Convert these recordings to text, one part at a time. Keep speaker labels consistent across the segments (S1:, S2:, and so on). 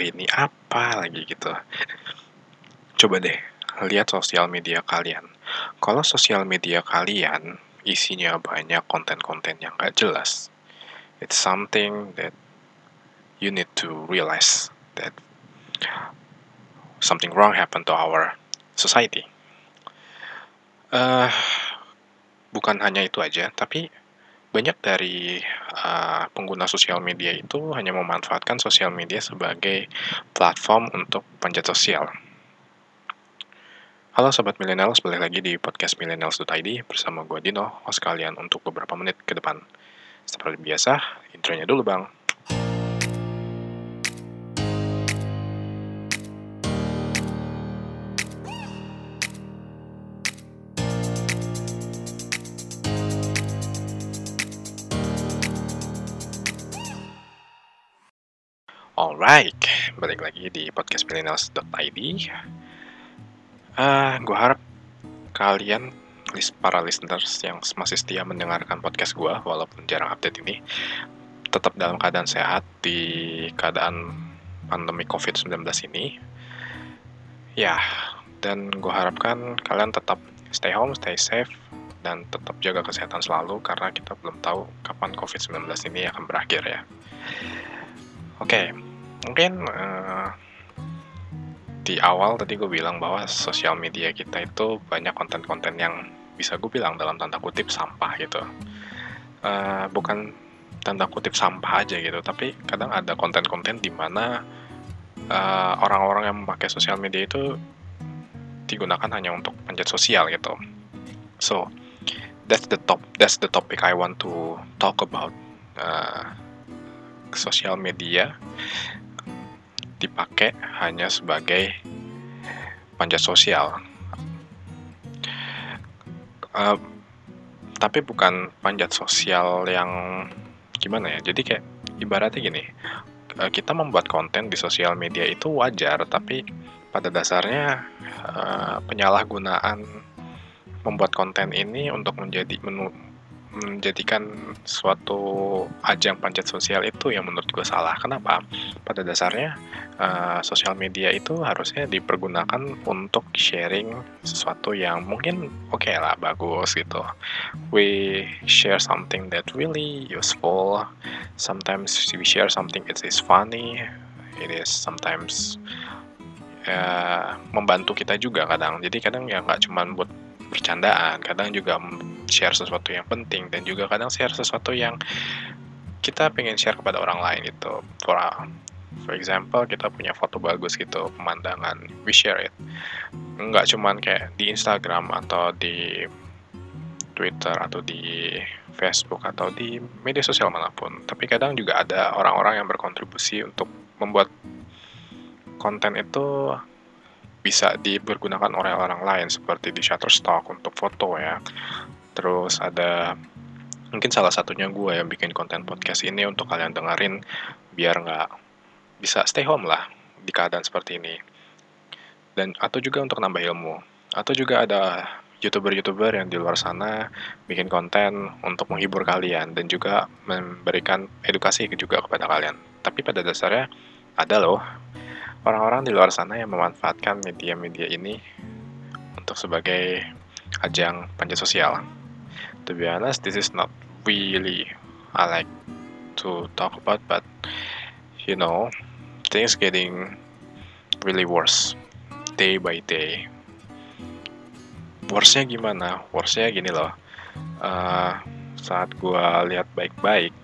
S1: ini apa lagi gitu. Coba deh, lihat sosial media kalian. Kalau sosial media kalian isinya banyak konten-konten yang gak jelas, it's something that you need to realize that something wrong happened to our society. Uh, bukan hanya itu aja, tapi banyak dari uh, pengguna sosial media itu hanya memanfaatkan sosial media sebagai platform untuk panjat sosial. Halo Sobat Millennials, balik lagi di podcast millennials.id bersama gue Dino, host kalian untuk beberapa menit ke depan. Seperti biasa, intronya dulu bang. Alright, balik lagi di podcast millennials.id. Uh, gue harap kalian list para listeners yang masih setia mendengarkan podcast gue walaupun jarang update ini tetap dalam keadaan sehat di keadaan pandemi COVID-19 ini. Ya, dan gue harapkan kalian tetap stay home, stay safe, dan tetap jaga kesehatan selalu karena kita belum tahu kapan COVID-19 ini akan berakhir ya. Oke, okay, mungkin uh, di awal tadi gue bilang bahwa sosial media kita itu banyak konten-konten yang bisa gue bilang dalam tanda kutip sampah gitu. Uh, bukan tanda kutip sampah aja gitu, tapi kadang ada konten-konten di mana uh, orang-orang yang memakai sosial media itu digunakan hanya untuk panjat sosial gitu. So that's the top, that's the topic I want to talk about. Uh, sosial media dipakai hanya sebagai panjat sosial. Uh, tapi bukan panjat sosial yang gimana ya. Jadi kayak ibaratnya gini, uh, kita membuat konten di sosial media itu wajar, tapi pada dasarnya uh, penyalahgunaan membuat konten ini untuk menjadi menu menjadikan suatu ajang panjat sosial itu yang menurut gue salah. Kenapa? Pada dasarnya uh, sosial media itu harusnya dipergunakan untuk sharing sesuatu yang mungkin oke okay lah bagus gitu. We share something that really useful. Sometimes we share something it is funny. It is sometimes uh, membantu kita juga kadang. Jadi kadang ya nggak cuma buat bercandaan, kadang juga share sesuatu yang penting dan juga kadang share sesuatu yang kita pengen share kepada orang lain gitu. For, for example, kita punya foto bagus gitu, pemandangan, we share it. Nggak cuman kayak di Instagram atau di Twitter atau di Facebook atau di media sosial mana pun. Tapi kadang juga ada orang-orang yang berkontribusi untuk membuat konten itu bisa dipergunakan oleh orang lain seperti di Shutterstock untuk foto ya. Terus ada mungkin salah satunya gue yang bikin konten podcast ini untuk kalian dengerin biar nggak bisa stay home lah di keadaan seperti ini. Dan atau juga untuk nambah ilmu. Atau juga ada youtuber-youtuber yang di luar sana bikin konten untuk menghibur kalian dan juga memberikan edukasi juga kepada kalian. Tapi pada dasarnya ada loh orang-orang di luar sana yang memanfaatkan media-media ini untuk sebagai ajang panjat sosial. To be honest, this is not really I like to talk about, but you know, things getting really worse day by day. Worse-nya gimana? Worse-nya gini loh. Uh, saat gue lihat baik-baik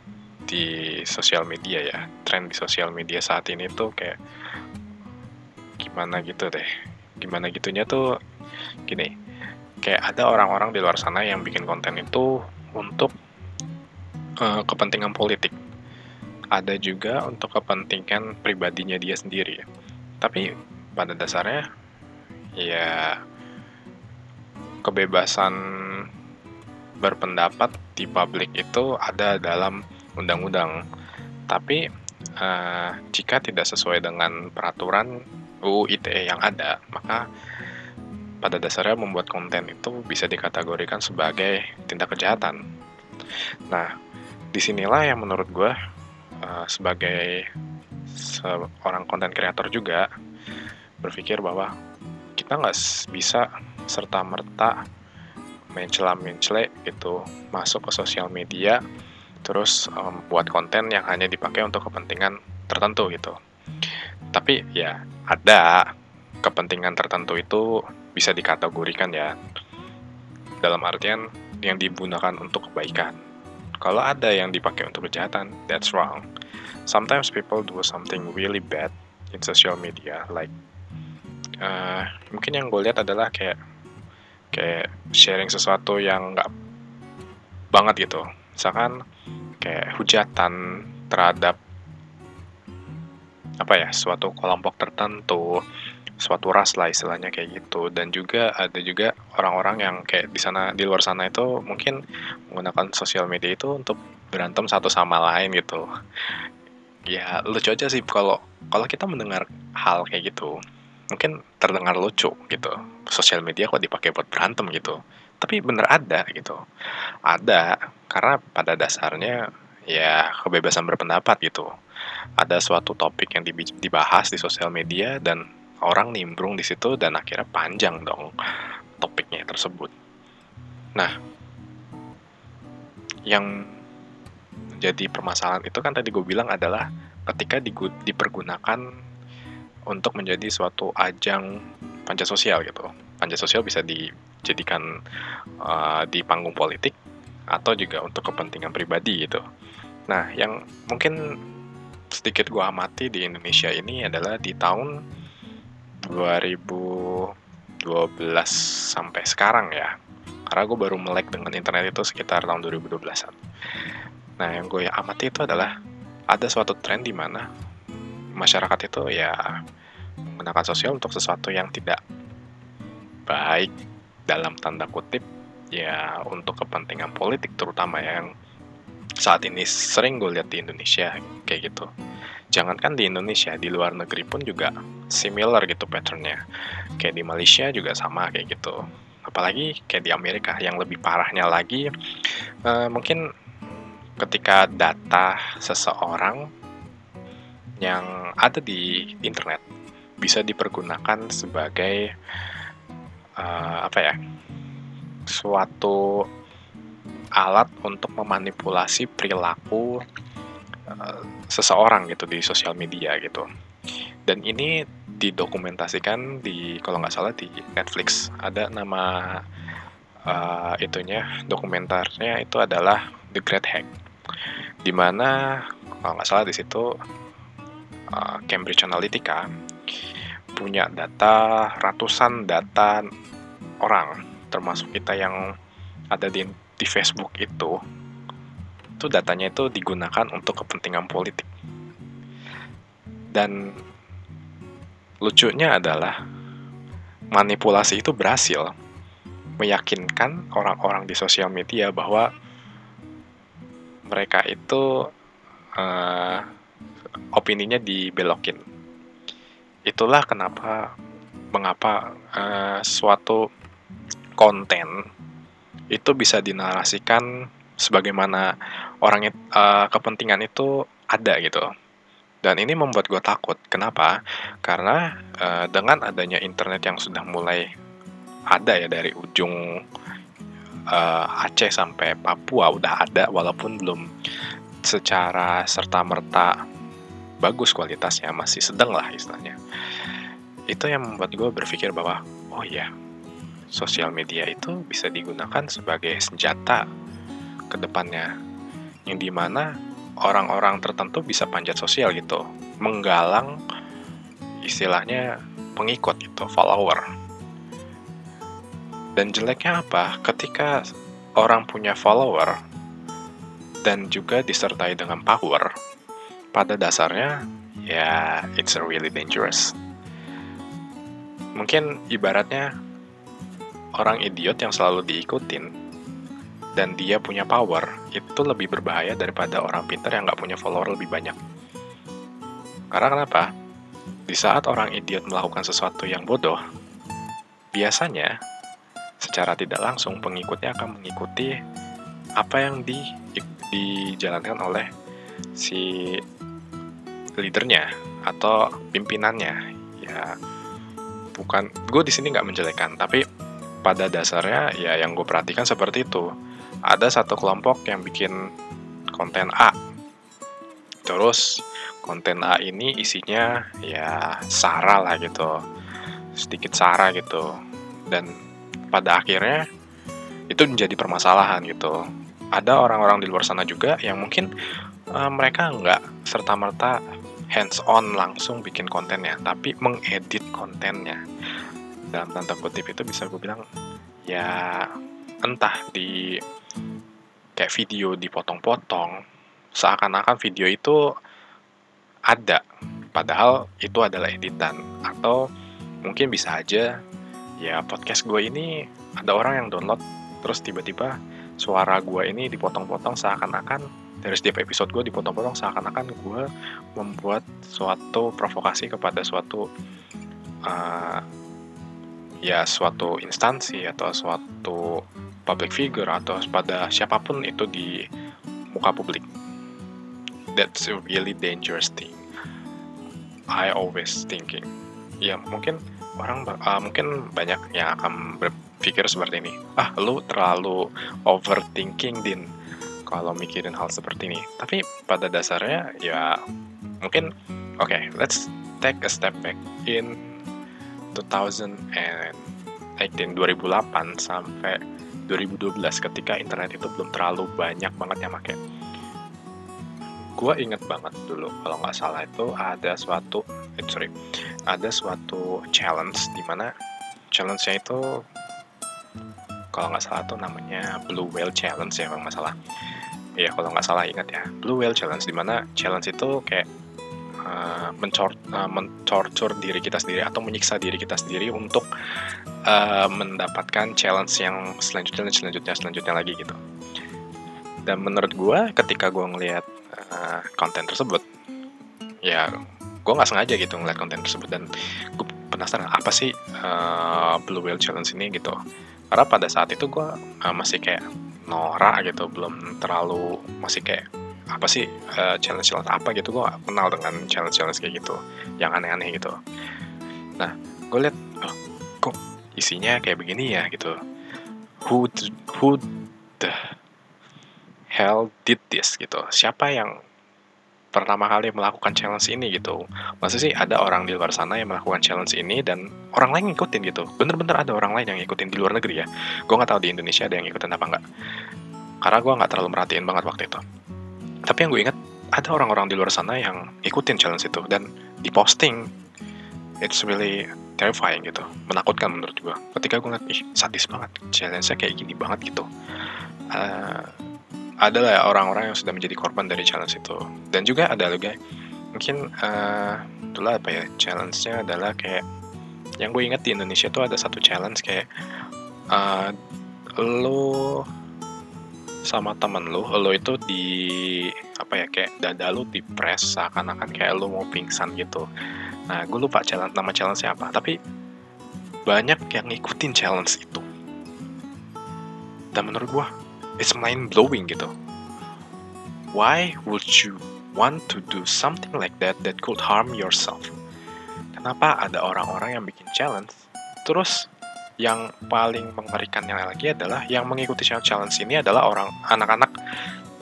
S1: di sosial media ya, tren di sosial media saat ini tuh kayak gimana gitu deh. Gimana gitunya tuh gini. Kayak ada orang-orang di luar sana yang bikin konten itu untuk uh, kepentingan politik. Ada juga untuk kepentingan pribadinya dia sendiri. Tapi pada dasarnya ya kebebasan berpendapat di publik itu ada dalam undang-undang. Tapi uh, jika tidak sesuai dengan peraturan UU ITE yang ada, maka pada dasarnya membuat konten itu bisa dikategorikan sebagai tindak kejahatan. Nah, di sinilah yang menurut gue uh, sebagai seorang konten kreator juga berpikir bahwa kita nggak bisa serta merta mencela mencela itu masuk ke sosial media terus um, buat konten yang hanya dipakai untuk kepentingan tertentu gitu tapi ya ada. Kepentingan tertentu itu bisa dikategorikan ya. Dalam artian yang digunakan untuk kebaikan. Kalau ada yang dipakai untuk kejahatan that's wrong. Sometimes people do something really bad in social media like uh, mungkin yang gue lihat adalah kayak kayak sharing sesuatu yang nggak banget gitu. Misalkan kayak hujatan terhadap apa ya suatu kelompok tertentu suatu ras lah istilahnya kayak gitu. Dan juga ada juga orang-orang yang kayak di sana di luar sana itu mungkin menggunakan sosial media itu untuk berantem satu sama lain gitu. Ya lucu aja sih kalau kalau kita mendengar hal kayak gitu mungkin terdengar lucu gitu. Sosial media kok dipakai buat berantem gitu. Tapi bener ada gitu. Ada karena pada dasarnya ya kebebasan berpendapat gitu ada suatu topik yang dibahas di sosial media dan orang nimbrung di situ dan akhirnya panjang dong topiknya tersebut nah yang jadi permasalahan itu kan tadi gue bilang adalah ketika dipergunakan untuk menjadi suatu ajang panjat sosial gitu. Panjat sosial bisa dijadikan uh, di panggung politik atau juga untuk kepentingan pribadi gitu. Nah, yang mungkin sedikit gua amati di Indonesia ini adalah di tahun 2012 sampai sekarang ya. Karena gue baru melek dengan internet itu sekitar tahun 2012-an. Nah, yang gue amati itu adalah ada suatu tren di mana masyarakat itu ya menggunakan sosial untuk sesuatu yang tidak baik dalam tanda kutip ya untuk kepentingan politik terutama yang saat ini sering gue lihat di Indonesia kayak gitu. Jangankan di Indonesia di luar negeri pun juga similar gitu patternnya. Kayak di Malaysia juga sama kayak gitu. Apalagi kayak di Amerika yang lebih parahnya lagi uh, mungkin ketika data seseorang yang ada di internet bisa dipergunakan sebagai uh, apa ya suatu alat untuk memanipulasi perilaku uh, seseorang gitu di sosial media gitu. Dan ini didokumentasikan di kalau nggak salah di Netflix. Ada nama uh, itunya dokumentarnya itu adalah The Great Hack. Di mana kalau nggak salah di situ uh, Cambridge Analytica punya data ratusan data orang termasuk kita yang ada di di Facebook itu itu datanya itu digunakan untuk kepentingan politik dan lucunya adalah manipulasi itu berhasil meyakinkan orang-orang di sosial media bahwa mereka itu uh, opininya dibelokin. Itulah kenapa mengapa uh, suatu konten itu bisa dinarasikan sebagaimana orang uh, kepentingan itu ada gitu. Dan ini membuat gue takut. Kenapa? Karena uh, dengan adanya internet yang sudah mulai ada ya dari ujung uh, Aceh sampai Papua udah ada walaupun belum secara serta merta bagus kualitasnya masih sedang lah istilahnya itu yang membuat gue berpikir bahwa oh ya sosial media itu bisa digunakan sebagai senjata ke depannya. Yang di mana orang-orang tertentu bisa panjat sosial gitu menggalang istilahnya pengikut itu follower. Dan jeleknya apa? Ketika orang punya follower dan juga disertai dengan power pada dasarnya ya it's really dangerous. Mungkin ibaratnya orang idiot yang selalu diikutin dan dia punya power itu lebih berbahaya daripada orang pintar yang nggak punya follower lebih banyak. Karena kenapa? Di saat orang idiot melakukan sesuatu yang bodoh, biasanya secara tidak langsung pengikutnya akan mengikuti apa yang di, dijalankan oleh si leadernya atau pimpinannya ya bukan gue di sini nggak menjelekkan tapi pada dasarnya ya yang gue perhatikan seperti itu. Ada satu kelompok yang bikin konten A. Terus konten A ini isinya ya sara lah gitu. Sedikit sara gitu. Dan pada akhirnya itu menjadi permasalahan gitu. Ada orang-orang di luar sana juga yang mungkin uh, mereka nggak serta merta hands on langsung bikin kontennya tapi mengedit kontennya dalam tanda kutip itu bisa gue bilang ya entah di kayak video dipotong-potong seakan-akan video itu ada padahal itu adalah editan. Atau mungkin bisa aja ya podcast gue ini ada orang yang download terus tiba-tiba suara gue ini dipotong-potong seakan-akan dari setiap episode gue dipotong-potong seakan-akan gue membuat suatu provokasi kepada suatu uh, ya suatu instansi atau suatu public figure atau pada siapa pun itu di muka publik. That's a really dangerous thing. I always thinking. Ya mungkin orang uh, mungkin banyak yang akan berpikir seperti ini. Ah, lu terlalu overthinking din kalau mikirin hal seperti ini. Tapi pada dasarnya ya mungkin oke, okay, let's take a step back in 2018 2008 sampai 2012 ketika internet itu belum terlalu banyak banget yang pakai. Gue inget banget dulu kalau nggak salah itu ada suatu eh, sorry ada suatu challenge di mana challenge-nya itu kalau nggak salah tuh namanya Blue Whale Challenge ya kalau nggak salah ya kalau nggak salah ingat ya Blue Whale Challenge di mana challenge itu kayak uh, mencor uh, diri kita sendiri atau menyiksa diri kita sendiri untuk uh, mendapatkan challenge yang selanjutnya selanjutnya selanjutnya lagi gitu. Dan menurut gue ketika gue ngelihat uh, konten tersebut ya gue nggak sengaja gitu ngeliat konten tersebut dan gue penasaran apa sih uh, Blue Whale Challenge ini gitu. Karena pada saat itu gue uh, masih kayak norak gitu belum terlalu masih kayak apa sih uh, challenge challenge apa gitu gue gak kenal dengan challenge challenge kayak gitu yang aneh-aneh gitu nah gue liat oh, kok isinya kayak begini ya gitu who who the hell did this gitu siapa yang pertama kali melakukan challenge ini gitu. Masa sih ada orang di luar sana yang melakukan challenge ini dan orang lain ngikutin gitu. Bener-bener ada orang lain yang ngikutin di luar negeri ya. Gue nggak tahu di Indonesia ada yang ngikutin apa nggak. Karena gue nggak terlalu merhatiin banget waktu itu. Tapi yang gue ingat ada orang-orang di luar sana yang ikutin challenge itu dan diposting. It's really terrifying gitu, menakutkan menurut gue. Ketika gue ngeliat, ih sadis banget, challenge-nya kayak gini banget gitu. Uh, adalah ya orang-orang yang sudah menjadi korban dari challenge itu dan juga ada juga mungkin uh, itulah apa ya challenge-nya adalah kayak yang gue ingat di Indonesia tuh ada satu challenge kayak uh, lo sama temen lo, lo itu di apa ya kayak dada lo di press seakan-akan kayak lo mau pingsan gitu. Nah, gue lupa challenge nama challenge-nya apa, tapi banyak yang ngikutin challenge itu. Dan menurut gue, it's mind blowing gitu. Why would you want to do something like that that could harm yourself? Kenapa ada orang-orang yang bikin challenge, terus yang paling mengerikan yang lagi adalah yang mengikuti challenge ini adalah orang anak-anak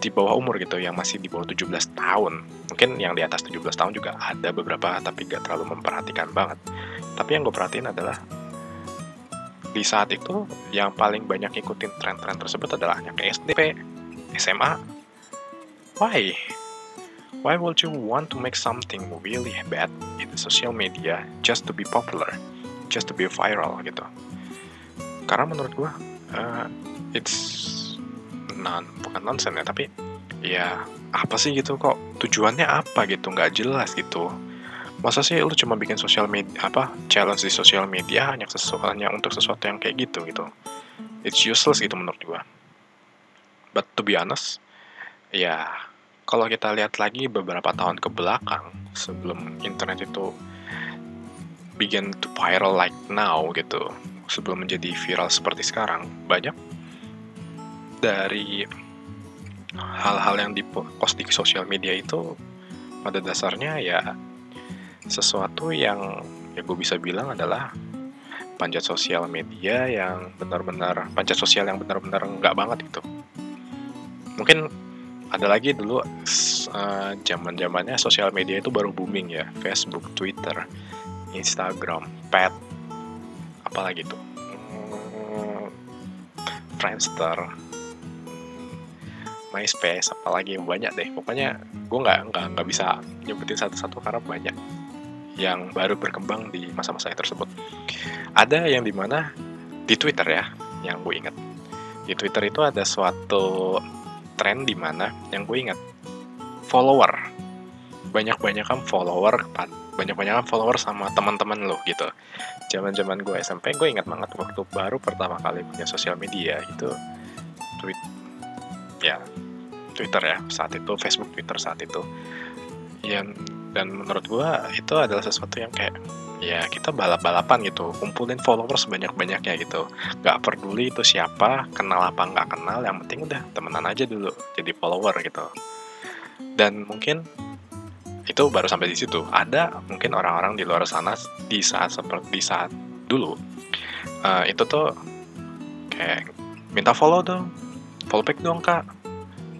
S1: di bawah umur gitu yang masih di bawah 17 tahun mungkin yang di atas 17 tahun juga ada beberapa tapi gak terlalu memperhatikan banget tapi yang gue perhatiin adalah di saat itu yang paling banyak ikutin tren-tren tersebut adalah anak SD, SMA. Why? Why would you want to make something really bad in the social media just to be popular, just to be viral gitu? Karena menurut gua, uh, it's non bukan nonsense ya, tapi ya apa sih gitu kok tujuannya apa gitu nggak jelas gitu. Masa sih lu cuma bikin sosial media apa challenge di sosial media hanya sesuatu untuk sesuatu yang kayak gitu gitu. It's useless gitu menurut gua. But to be honest ya kalau kita lihat lagi beberapa tahun ke belakang sebelum internet itu begin to viral like now gitu sebelum menjadi viral seperti sekarang banyak dari hal-hal yang dipost di sosial media itu pada dasarnya ya sesuatu yang ya gue bisa bilang adalah panjat sosial media yang benar-benar panjat sosial yang benar-benar nggak banget itu mungkin ada lagi dulu uh, zaman zamannya sosial media itu baru booming ya Facebook Twitter Instagram Pet apalagi tuh? Hmm, Friendster. MySpace apalagi banyak deh. Pokoknya gue nggak nggak nggak bisa nyebutin satu-satu karena banyak yang baru berkembang di masa-masa tersebut. Ada yang di mana di Twitter ya yang gue ingat. Di Twitter itu ada suatu tren di mana yang gue ingat. Follower banyak-banyakan follower banyak-banyakan follower sama teman-teman lo gitu. Zaman-zaman gue SMP gue ingat banget waktu baru pertama kali punya sosial media itu. Tweet ya Twitter ya saat itu Facebook Twitter saat itu. Yang dan menurut gue itu adalah sesuatu yang kayak ya kita balap-balapan gitu. Kumpulin followers sebanyak-banyaknya gitu. Nggak peduli itu siapa kenal apa nggak kenal yang penting udah temenan aja dulu jadi follower gitu. Dan mungkin itu baru sampai di situ. Ada mungkin orang-orang di luar sana di saat seperti saat dulu. Uh, itu tuh kayak minta follow dong. Follow back dong kak.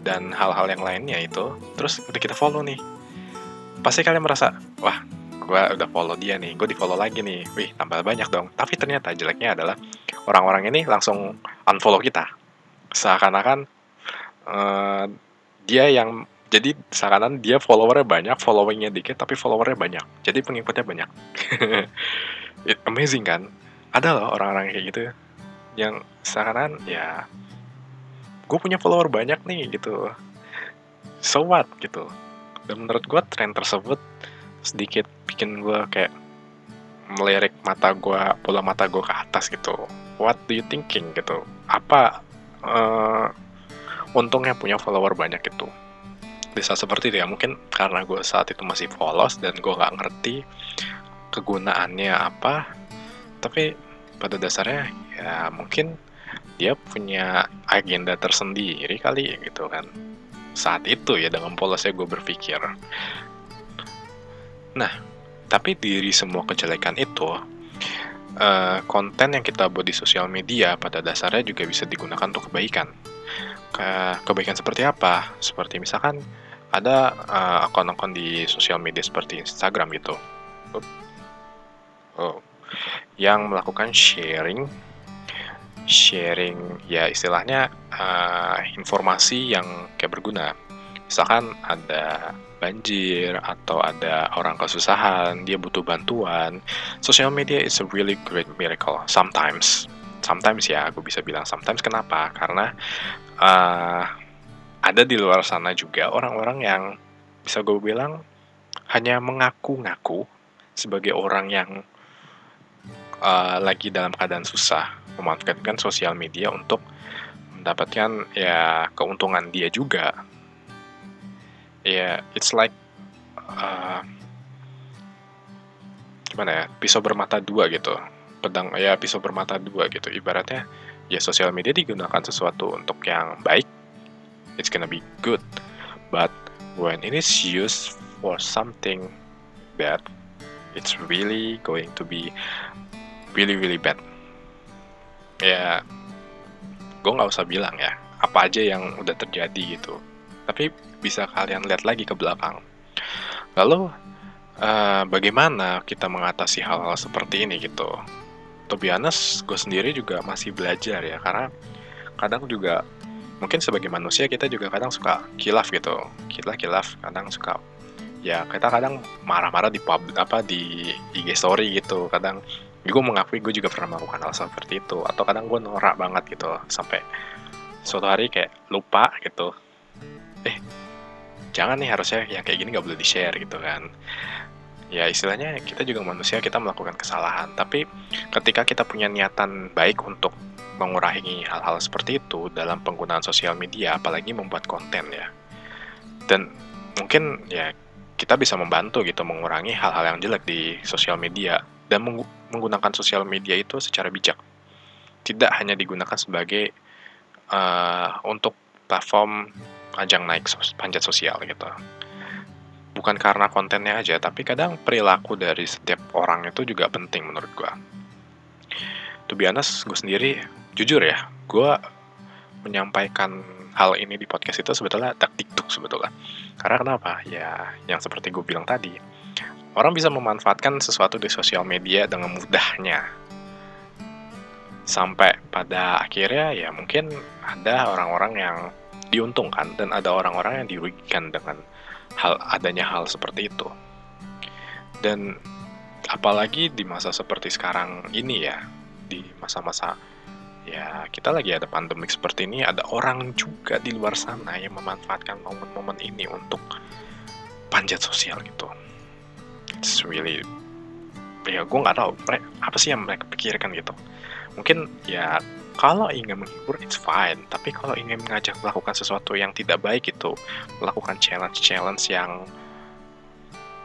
S1: Dan hal-hal yang lainnya itu terus udah kita follow nih. Pasti kalian merasa wah gue udah follow dia nih. Gue di follow lagi nih. Wih tambah banyak dong. Tapi ternyata jeleknya adalah orang-orang ini langsung unfollow kita. Seakan-akan uh, dia yang jadi seakan dia followernya banyak followingnya dikit tapi followernya banyak. Jadi pengikutnya banyak. It amazing kan? Ada loh orang-orang kayak gitu. Yang seakan ya gue punya follower banyak nih gitu. So what? gitu. Dan menurut gue tren tersebut sedikit bikin gue kayak melirik mata gue bola mata gue ke atas gitu. What do you thinking? Gitu. Apa uh, untungnya punya follower banyak itu bisa seperti itu ya. Mungkin karena gue saat itu masih polos dan gue nggak ngerti kegunaannya apa tapi pada dasarnya ya mungkin dia punya agenda tersendiri kali gitu kan. Saat itu ya dengan polosnya gue berpikir. Nah, tapi diri semua kejelekan itu, uh, konten yang kita buat di sosial media pada dasarnya juga bisa digunakan untuk kebaikan. Ke kebaikan seperti apa? Seperti misalkan ada uh, akun-akun di sosial media seperti Instagram gitu, oh, yang melakukan sharing, sharing ya istilahnya uh, informasi yang kayak berguna. Misalkan ada banjir atau ada orang kesusahan, dia butuh bantuan, social media is a really great miracle. Sometimes, sometimes ya, aku bisa bilang sometimes. Kenapa? Karena uh, ada di luar sana juga orang-orang yang bisa gue bilang hanya mengaku-ngaku sebagai orang yang uh, lagi dalam keadaan susah, memanfaatkan sosial media untuk mendapatkan ya keuntungan dia juga ya yeah, it's like uh, gimana ya pisau bermata dua gitu pedang ya pisau bermata dua gitu. Ibaratnya ya sosial media digunakan sesuatu untuk yang baik. It's gonna be good. But when it is used for something bad it's really going to be really really bad. Ya gue nggak usah bilang ya apa aja yang udah terjadi gitu. Tapi bisa kalian lihat lagi ke belakang. Lalu, uh, bagaimana kita mengatasi hal-hal seperti ini gitu? To be honest, gue sendiri juga masih belajar ya, karena kadang juga mungkin sebagai manusia kita juga kadang suka kilaf gitu, kita kilaf kadang suka ya kita kadang marah-marah di pub apa di IG story gitu, kadang gue mengakui gue juga pernah melakukan hal seperti itu. Atau kadang gue norak banget gitu sampai suatu hari kayak lupa gitu. Eh jangan nih harusnya yang kayak gini nggak boleh di share gitu kan ya istilahnya kita juga manusia kita melakukan kesalahan. Tapi ketika kita punya niatan baik untuk mengurangi hal-hal seperti itu dalam penggunaan sosial media apalagi membuat konten ya. Dan mungkin ya kita bisa membantu gitu mengurangi hal-hal yang jelek di sosial media dan menggunakan sosial media itu secara bijak. Tidak hanya digunakan sebagai uh, untuk platform ajang naik panjat sosial gitu. Bukan karena kontennya aja, tapi kadang perilaku dari setiap orang itu juga penting menurut gue. To be honest, gue sendiri, jujur ya, gue menyampaikan hal ini di podcast itu sebetulnya tak tiktok sebetulnya. Karena kenapa? Ya, yang seperti gue bilang tadi, orang bisa memanfaatkan sesuatu di sosial media dengan mudahnya. Sampai pada akhirnya ya mungkin ada orang-orang yang diuntungkan dan ada orang-orang yang dirugikan dengan hal adanya hal seperti itu. Dan apalagi di masa seperti sekarang ini ya, di masa-masa ya kita lagi ada pandemik seperti ini, ada orang juga di luar sana yang memanfaatkan momen-momen ini untuk panjat sosial gitu. It's really ya gue nggak tahu apa sih yang mereka pikirkan gitu. Mungkin ya kalau ingin menghibur it's fine. Tapi kalau ingin mengajak melakukan sesuatu yang tidak baik itu melakukan challenge-challenge yang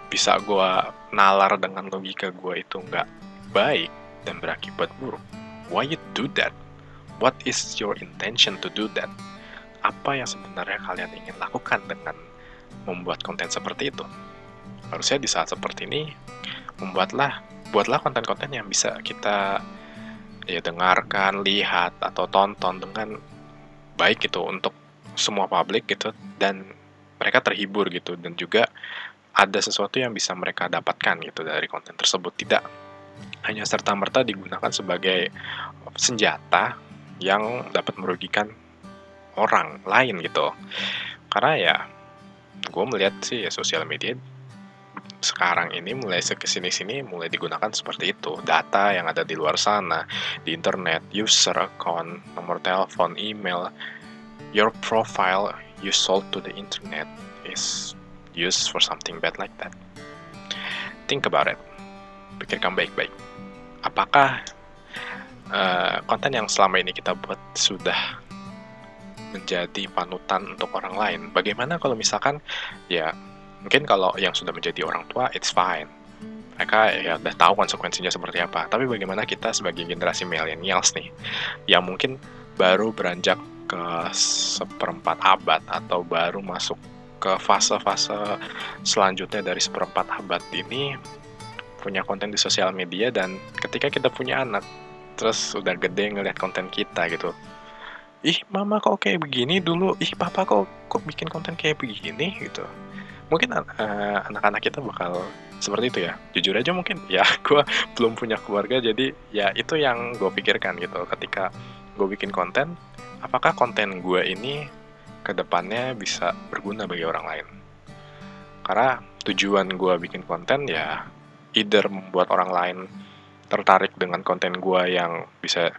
S1: bisa gue nalar dengan logika gue itu nggak baik dan berakibat buruk. Why you do that? What is your intention to do that? Apa yang sebenarnya kalian ingin lakukan dengan membuat konten seperti itu? Harusnya di saat seperti ini membuatlah buatlah konten-konten yang bisa kita ya dengarkan, lihat atau tonton dengan baik gitu untuk semua publik gitu dan mereka terhibur gitu dan juga ada sesuatu yang bisa mereka dapatkan gitu dari konten tersebut. Tidak hanya serta merta digunakan sebagai senjata yang dapat merugikan orang lain gitu. Karena ya gue melihat sih ya sosial media sekarang ini mulai ke sini-sini mulai digunakan seperti itu. Data yang ada di luar sana, di internet, user account, nomor telepon, email, your profile you sold to the internet is used for something bad like that. Think about it. Pikirkan baik-baik. Apakah uh, konten yang selama ini kita buat sudah menjadi panutan untuk orang lain? Bagaimana kalau misalkan ya mungkin kalau yang sudah menjadi orang tua it's fine. Mereka ya udah tahu konsekuensinya seperti apa. Tapi bagaimana kita sebagai generasi millennials nih yang mungkin baru beranjak ke seperempat abad atau baru masuk ke fase-fase selanjutnya dari seperempat abad ini punya konten di sosial media dan ketika kita punya anak terus udah gede ngeliat konten kita gitu ih mama kok kayak begini dulu? Ih papa kok kok bikin konten kayak begini gitu. Mungkin uh, anak-anak kita bakal seperti itu ya. Jujur aja mungkin ya gue belum punya keluarga jadi ya itu yang gue pikirkan gitu. Ketika gue bikin konten apakah konten gue ini ke depannya bisa berguna bagi orang lain? Karena tujuan gue bikin konten ya either membuat orang lain tertarik dengan konten gue yang bisa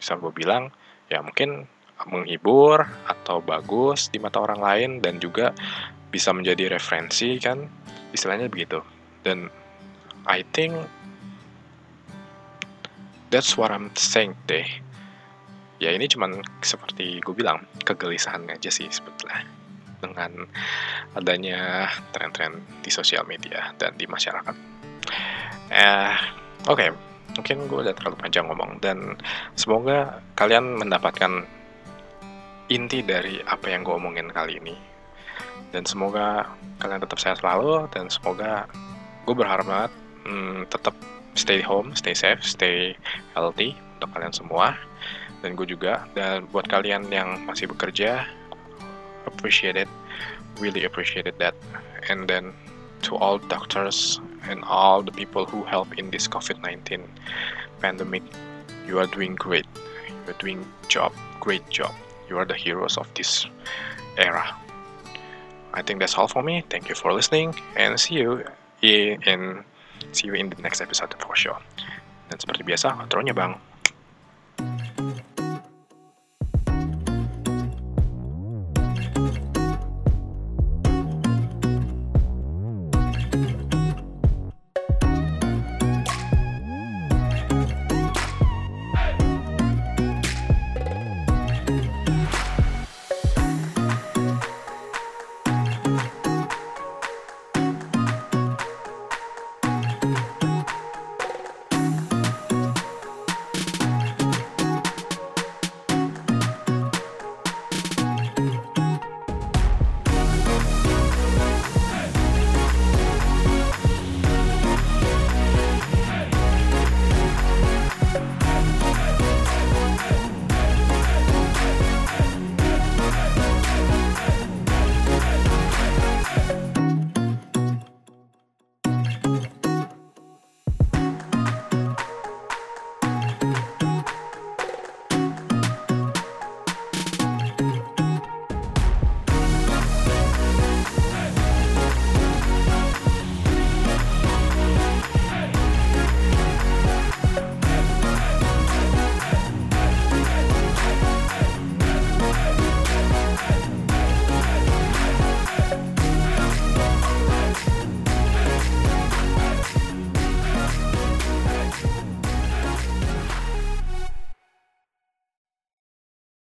S1: bisa gue bilang ya mungkin menghibur atau bagus di mata orang lain dan juga bisa menjadi referensi kan? Istilahnya begitu. Dan I think that's what I'm saying deh. Ya ini cuman seperti gue bilang kegelisahan aja sih sebetulnya. Dengan adanya tren-tren di sosial media dan di masyarakat. Eh oke. Okay. mungkin gue udah terlalu panjang ngomong. Dan semoga kalian mendapatkan inti dari apa yang gue omongin kali ini. Dan semoga kalian tetap sehat selalu dan semoga gue berharap banget hmm, tetap stay home, stay safe, stay healthy untuk kalian semua. Dan gue juga dan buat kalian yang masih bekerja appreciate it really appreciate that. And then to all doctors and all the people who help in this COVID-19 pandemic you are doing great. You are doing job great job you are the heroes of this era I think that's all for me. Thank you for listening and see you in see you in the next episode for sure. Dan seperti biasa, outro-nya Bang.